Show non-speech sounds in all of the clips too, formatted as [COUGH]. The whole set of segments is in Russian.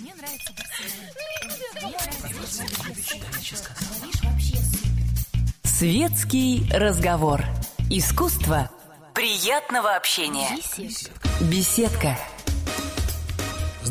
Мне нравится Светский разговор. Искусство приятного общения. Беседка.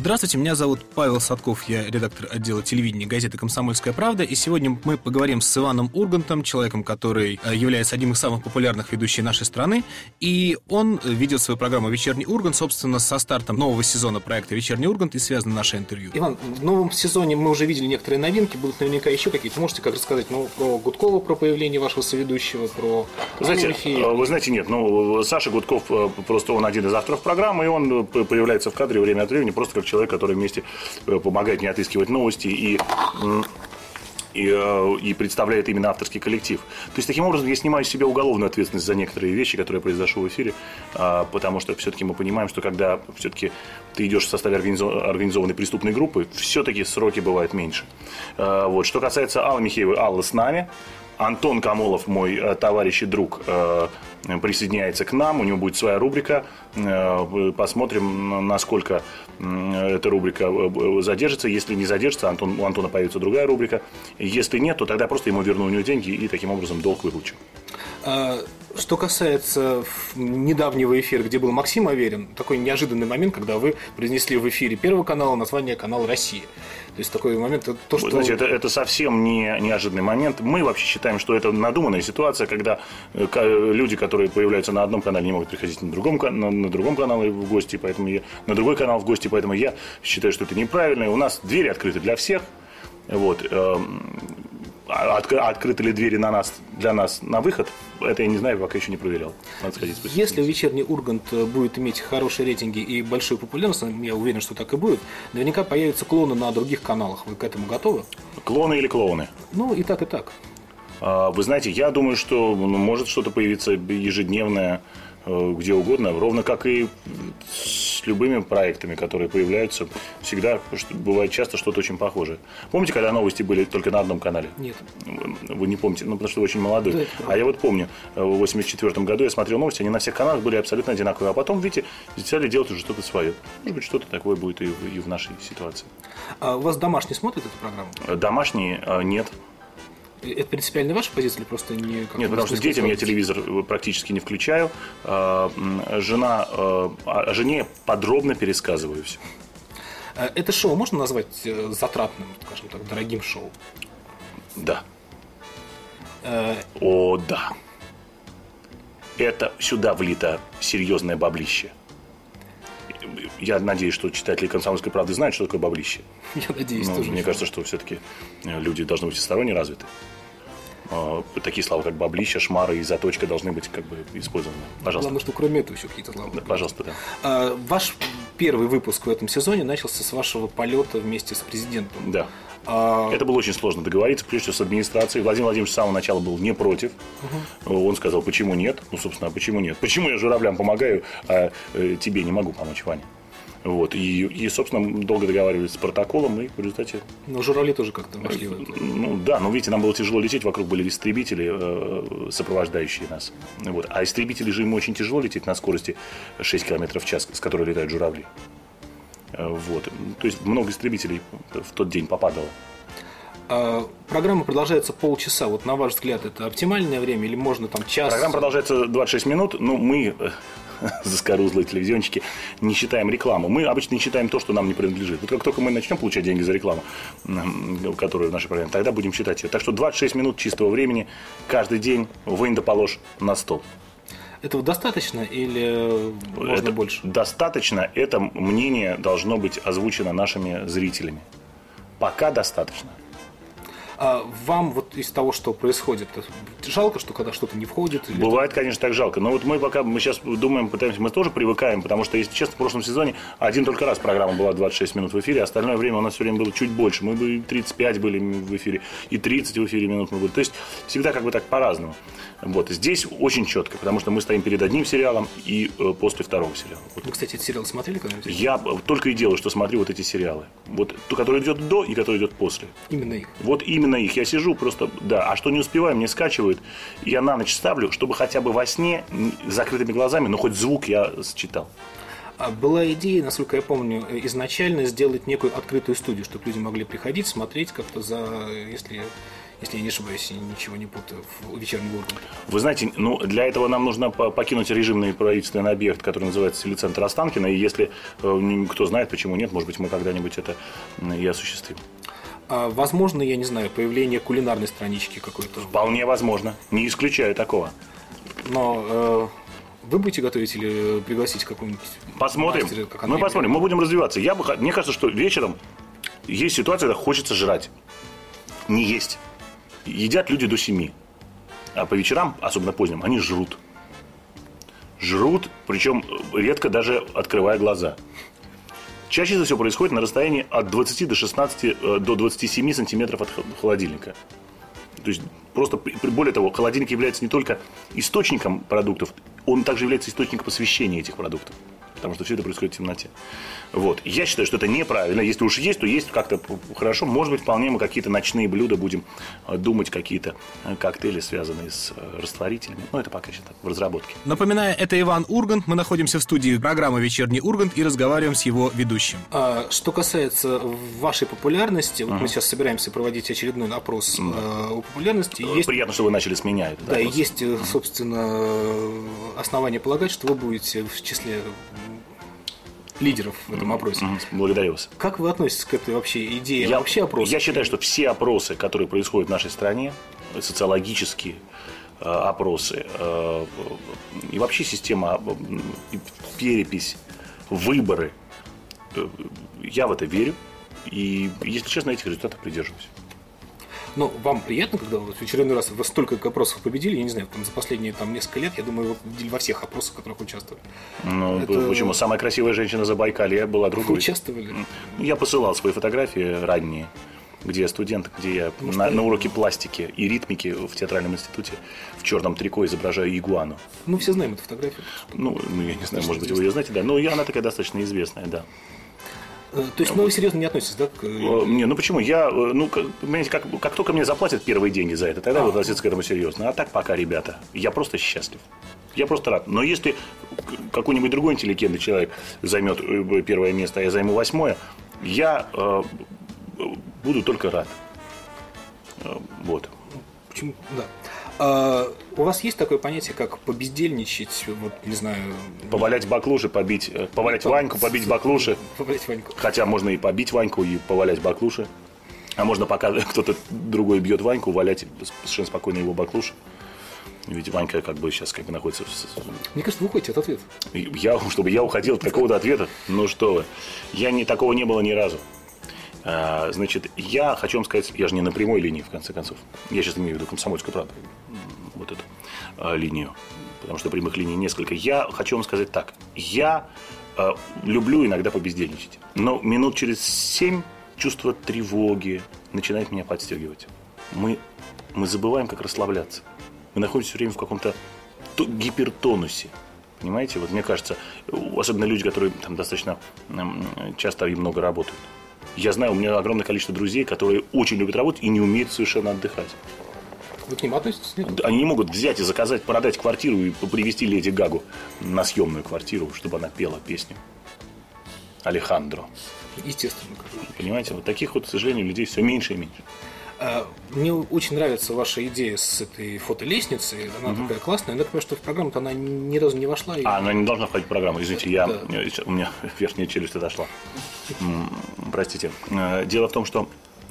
Здравствуйте, меня зовут Павел Садков, я редактор отдела телевидения газеты «Комсомольская правда», и сегодня мы поговорим с Иваном Ургантом, человеком, который э, является одним из самых популярных ведущих нашей страны, и он ведет свою программу «Вечерний Ургант», собственно, со стартом нового сезона проекта «Вечерний Ургант» и связано наше интервью. Иван, в новом сезоне мы уже видели некоторые новинки, будут наверняка еще какие-то. Можете как рассказать ну, про Гудкова, про появление вашего соведущего, про... Знаете, э, вы знаете, нет, ну, Саша Гудков э, просто он один из авторов программы, и он появляется в кадре время от времени просто как человек, который вместе э, помогает мне отыскивать новости и и, э, и представляет именно авторский коллектив. То есть, таким образом, я снимаю с себя уголовную ответственность за некоторые вещи, которые произошло в эфире, а, потому что все-таки мы понимаем, что когда все-таки ты идешь в составе организованной преступной группы, все-таки сроки бывают меньше. А, вот. Что касается Аллы Михеевой, Алла с нами, Антон Камолов, мой э, товарищ и друг, присоединяется к нам, у него будет своя рубрика. Э, посмотрим, насколько эта рубрика э, задержится. Если не задержится, Антон, у Антона появится другая рубрика. Если нет, то тогда просто ему верну у него деньги и таким образом долг выплачу. А, что касается недавнего эфира, где был Максим Аверин, такой неожиданный момент, когда вы произнесли в эфире Первого канала название канал «Россия». То есть такой момент, это то, что... Знаете, это, это совсем не неожиданный момент. Мы вообще считаем, что это надуманная ситуация, когда э, люди, которые появляются на одном канале, не могут приходить на другом, на, на другом канале в гости, поэтому я, на другой канал в гости, поэтому я считаю, что это неправильно. У нас двери открыты для всех. Вот. Эм, а От, открыты ли двери на нас, для нас на выход, это я не знаю, пока еще не проверял. Надо сходить Если вечерний Ургант э, будет иметь хорошие рейтинги и большую популярность, я уверен, что так и будет, наверняка появятся клоны на других каналах. Вы к этому готовы? Клоны или клоуны? Ну, и так, и так. А, вы знаете, я думаю, что ну, может что-то появиться ежедневное где угодно, ровно как и с любыми проектами, которые появляются, всегда бывает часто что-то очень похожее. Помните, когда новости были только на одном канале? Нет. Вы не помните, ну, потому что вы очень молодой. Да, а я вот помню, в 84 году я смотрел новости, они на всех каналах были абсолютно одинаковые, а потом, видите, стали делать уже что-то свое. Может быть, что-то такое будет и в, и в нашей ситуации. А у вас домашний смотрит эту программу? Домашний нет. Это принципиально ваша позиция или просто не... Нет, потому что с детям я телевизор практически не включаю. А, жена, о жене подробно пересказываю все. Это шоу можно назвать э, затратным, скажем так, дорогим шоу? Да. Э... О, да. Это сюда влито серьезное баблище. Я надеюсь, что читатели «Комсомольской правды» знают, что такое баблище. [LAUGHS] Я надеюсь, Но тоже. Мне кажется, что все-таки люди должны быть всесторонне развиты. А, такие слова, как баблища, шмары и заточка должны быть как бы использованы. Пожалуйста. Главное, что кроме этого еще какие-то слова. Да, пожалуйста, да. А, ваш первый выпуск в этом сезоне начался с вашего полета вместе с президентом. Да. А... Это было очень сложно договориться, прежде всего с администрацией. Владимир Владимирович с самого начала был не против. Угу. Он сказал, почему нет? Ну, собственно, почему нет? Почему я журавлям помогаю, а э, тебе не могу помочь, Ваня? Вот. И, и, собственно, долго договаривались с протоколом, и в результате... Но журавли тоже как-то вошли в это. Ну, да, но, видите, нам было тяжело лететь, вокруг были истребители, э, сопровождающие нас. Вот. А истребители же им очень тяжело лететь на скорости 6 км в час, с которой летают журавли. Э, вот. То есть много истребителей в тот день попадало. А программа продолжается полчаса. Вот на ваш взгляд, это оптимальное время или можно там час? Программа продолжается 26 минут. Ну, мы э, [LAUGHS] заскорузлые телевизионщики, не считаем рекламу. Мы обычно не считаем то, что нам не принадлежит. Вот как только мы начнем получать деньги за рекламу, которую в нашей программе, тогда будем считать ее. Так что 26 минут чистого времени каждый день вынь да положь на стол. Этого достаточно или можно это больше? Достаточно. Это мнение должно быть озвучено нашими зрителями. Пока достаточно. А вам вот из того, что происходит, жалко, что когда что-то не входит? Или Бывает, это... конечно, так жалко. Но вот мы пока, мы сейчас думаем, пытаемся, мы тоже привыкаем, потому что, если честно, в прошлом сезоне один только раз программа была 26 минут в эфире, остальное время у нас все время было чуть больше. Мы бы 35 были в эфире, и 30 в эфире минут мы были. То есть, всегда как бы так по-разному. Вот. Здесь очень четко, потому что мы стоим перед одним сериалом и э, после второго сериала. Вот. Вы, кстати, эти сериалы смотрели когда-нибудь? Я только и делаю, что смотрю вот эти сериалы. Вот, то, который идет до и который идет после. Именно их? Вот именно их. Я сижу просто, да. А что не успеваю, мне скачивают. Я на ночь ставлю, чтобы хотя бы во сне, с закрытыми глазами, но хоть звук я считал. А была идея, насколько я помню, изначально сделать некую открытую студию, чтобы люди могли приходить, смотреть как-то за, если если я не ошибаюсь, ничего не путаю, в вечерний Ургант. Вы знаете, ну, для этого нам нужно покинуть режимный правительственный объект, который называется телецентр Останкина, и если э, кто знает, почему нет, может быть, мы когда-нибудь это и осуществим. А, возможно, я не знаю, появление кулинарной странички какой-то. Вполне возможно. Не исключаю такого. Но э, вы будете готовить или пригласить какого-нибудь Посмотрим. Мастера, как мы посмотрим. Мы будем развиваться. Я бы, мне кажется, что вечером есть ситуация, когда хочется жрать. Не есть. Едят люди до 7. А по вечерам, особенно поздним, они жрут. Жрут, причем редко даже открывая глаза. Чаще всего происходит на расстоянии от 20 до 16 э, до 27 сантиметров от холодильника. То есть просто, более того, холодильник является не только источником продуктов, он также является источником освещения этих продуктов потому что все это происходит в темноте. Вот. Я считаю, что это неправильно. Если уж есть, то есть как-то хорошо. Может быть, вполне мы какие-то ночные блюда будем э, думать, какие-то э, коктейли, связанные с э, растворителями. Но это пока еще в разработке. Напоминаю, это Иван Ургант. Мы находимся в студии программы «Вечерний Ургант» и разговариваем с его ведущим. А, что касается вашей популярности, вот uh-huh. мы сейчас собираемся проводить очередной опрос uh-huh. о популярности. Есть... Приятно, что вы начали с меня. Да, и есть, собственно, основания полагать, что вы будете в числе лидеров в этом опросе. Благодарю вас. Как вы относитесь к этой вообще идее я, вообще опроса? Я считаю, что все опросы, которые происходят в нашей стране, социологические э, опросы э, и вообще система э, перепись, выборы, я в это верю. И, если честно, этих результатов придерживаюсь. Но вам приятно, когда вы в очередной раз вы столько опросов победили, я не знаю, там, за последние там, несколько лет, я думаю, вы победили во всех опросах, в которых участвовали. Ну, Это... почему? Самая красивая женщина за Байкалье была другой. Вы участвовали? Я посылал свои фотографии ранние где я студент, где я ну, на, на уроке пластики и ритмики в театральном институте в черном трико изображаю игуану. Мы все знаем эту фотографию. Ну, ну я не знаю, может быть, вы ее знаете, да. Но и она такая достаточно известная, да. Э, то есть, ну, вы серьезно не относитесь, да? К... Э, не, ну почему? Я, э, ну, понимаете, как, как только мне заплатят первые деньги за это, тогда а. буду относиться к этому серьезно. А так пока, ребята, я просто счастлив. Я просто рад. Но если какой-нибудь другой интеллигентный человек займет первое место, а я займу восьмое, я э, буду только рад. Вот. Почему? Да. А, у вас есть такое понятие, как побездельничать, вот, не знаю... Повалять баклуши, побить... Э, повалять Ваньку, побить баклуши. Повалять Ваньку. Хотя можно и побить Ваньку, и повалять баклуши. А можно, пока [LAUGHS] кто-то другой бьет Ваньку, валять совершенно спокойно его баклуши. Ведь Ванька как бы сейчас как бы находится... Мне кажется, вы уходите от ответа. Я, чтобы я уходил от какого-то ответа? Ну что вы. Я не, такого не было ни разу. А, значит, я хочу вам сказать, я же не на прямой линии, в конце концов. Я сейчас имею в виду комсомольскую правду, вот эту а, линию, потому что прямых линий несколько. Я хочу вам сказать так. Я а, люблю иногда побездельничать, но минут через семь чувство тревоги начинает меня подстегивать. Мы, мы забываем, как расслабляться. Мы находимся все время в каком-то гипертонусе. Понимаете? Вот мне кажется, особенно люди, которые там достаточно часто и много работают. Я знаю, у меня огромное количество друзей, которые очень любят работать и не умеют совершенно отдыхать. Вы к ним относитесь? Нет? Они не могут взять и заказать, продать квартиру и привезти Леди Гагу на съемную квартиру, чтобы она пела песню. Алехандро. Естественно. Понимаете, вот таких вот, к сожалению, людей все меньше и меньше. А, мне очень нравится ваша идея с этой фотолестницей. Она угу. такая классная. Я понимаю, что в программу-то она ни разу не вошла. И... А, она не должна входить в программу. Извините, я, да. [LAUGHS] у меня верхняя челюсть отошла. Простите. Э, дело в том, что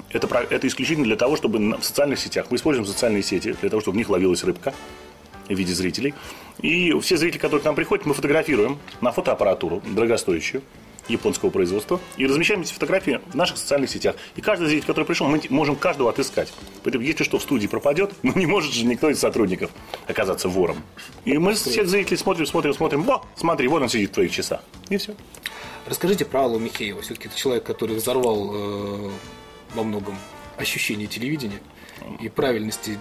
это, это исключительно для того, чтобы в социальных сетях, мы используем социальные сети для того, чтобы в них ловилась рыбка в виде зрителей. И все зрители, которые к нам приходят, мы фотографируем на фотоаппаратуру дорогостоящую японского производства и размещаем эти фотографии в наших социальных сетях. И каждый зритель, который пришел, мы можем каждого отыскать. Поэтому, если что в студии пропадет, [LAUGHS] ну не может же никто из сотрудников оказаться вором. И мы всех зрителей смотрим, смотрим, смотрим. Во, смотри, вот он сидит в твоих часах. И все. Расскажите про Аллу Михеева. Все-таки это человек, который взорвал э, во многом ощущение телевидения и правильности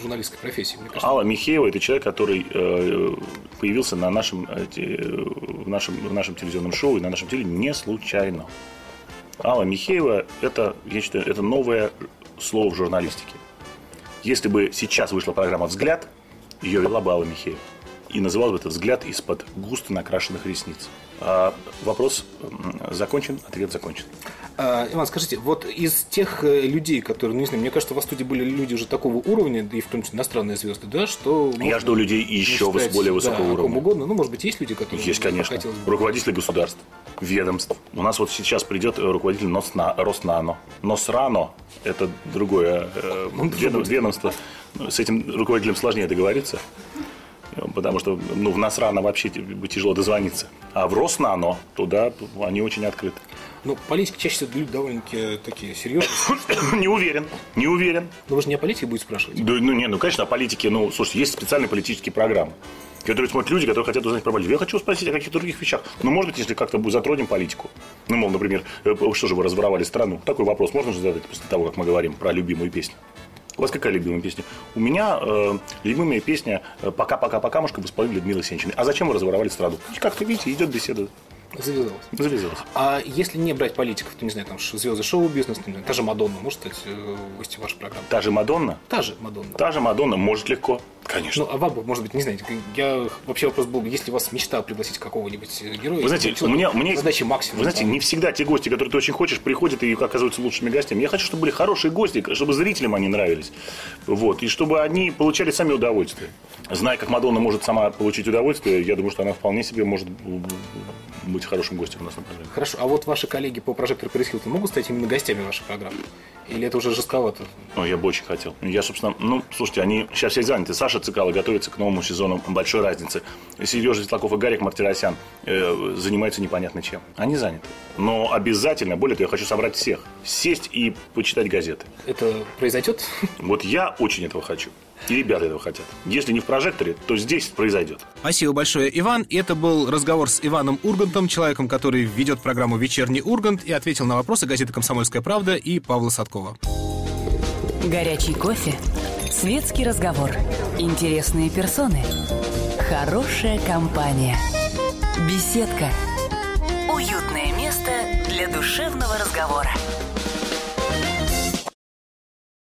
журналистской профессии. Мне кажется. Алла Михеева – это человек, который э, появился на нашем, э, в, нашем, в нашем телевизионном шоу и на нашем телевидении не случайно. Алла Михеева – это, я считаю, это новое слово в журналистике. Если бы сейчас вышла программа «Взгляд», ее вела бы Алла Михеева. И называл бы это взгляд из-под густо накрашенных ресниц. А вопрос закончен, ответ закончен. А, Иван, скажите, вот из тех э, людей, которые, ну не знаю, мне кажется, у вас в студии были люди уже такого уровня, и в том числе иностранные звезды, да, что... Я жду людей еще считать, более высокого да, уровня. угодно. Ну, может быть, есть люди, которые... Есть, конечно. Бы... Руководители государств, ведомств. У нас вот сейчас придет руководитель Носна... Роснано. Носрано – это другое э, ведомство. С этим руководителем сложнее договориться потому что ну, в Насрано вообще тяжело дозвониться. А в Роснано туда они очень открыты. Ну, политики чаще всего люди довольно-таки такие серьезные. [COUGHS] не уверен, не уверен. Но вы же не о политике будете спрашивать? Да, ну, не, ну, конечно, о политике. Ну, слушайте, есть специальные политические программы которые смотрят люди, которые хотят узнать про политику. Я хочу спросить о каких-то других вещах. Ну, может быть, если как-то затронем политику. Ну, мол, например, э, что же вы разворовали страну? Такой вопрос можно же задать после того, как мы говорим про любимую песню. У вас какая любимая песня? У меня э, любимая песня «Пока-пока-покамушка» в исполнении Людмилы Сенчиной. А зачем вы разворовали страну? Как-то, видите, идет беседа. Завязалось. Завязалось. А если не брать политиков, то не знаю, там звезды шоу-бизнеса, та же Мадонна может стать э, гостем вашей программы? Та же Мадонна? Та же Мадонна. Та же Мадонна, может легко. Конечно. Ну, а вам, может быть, не знаете, я вообще вопрос был, если у вас мечта пригласить какого-нибудь э, героя, вы знаете, у меня, у меня задача максимум. Вы знаете, не всегда те гости, которые ты очень хочешь, приходят и оказываются лучшими гостями. Я хочу, чтобы были хорошие гости, чтобы зрителям они нравились. Вот, и чтобы они получали сами удовольствие. Зная, как Мадонна может сама получить удовольствие, я думаю, что она вполне себе может быть хорошим гостем у нас на программе. Хорошо, а вот ваши коллеги по прожектору Пэрис могут стать именно гостями вашей программы? Или это уже жестковато? Ну, я бы очень хотел. Я, собственно, ну, слушайте, они сейчас все заняты. Саша Цикало готовится к новому сезону большой разницы. Сережа Светлаков и Гарик Мартиросян э, занимаются непонятно чем. Они заняты. Но обязательно, более того, я хочу собрать всех. Сесть и почитать газеты. Это произойдет? Вот я очень этого хочу. И ребята этого хотят. Если не в прожекторе, то здесь произойдет. Спасибо большое, Иван. Это был разговор с Иваном Ургантом, человеком, который ведет программу «Вечерний Ургант» и ответил на вопросы газеты «Комсомольская правда» и Павла Садкова. Горячий кофе, светский разговор, интересные персоны, хорошая компания, беседка, уютное место для душевного разговора.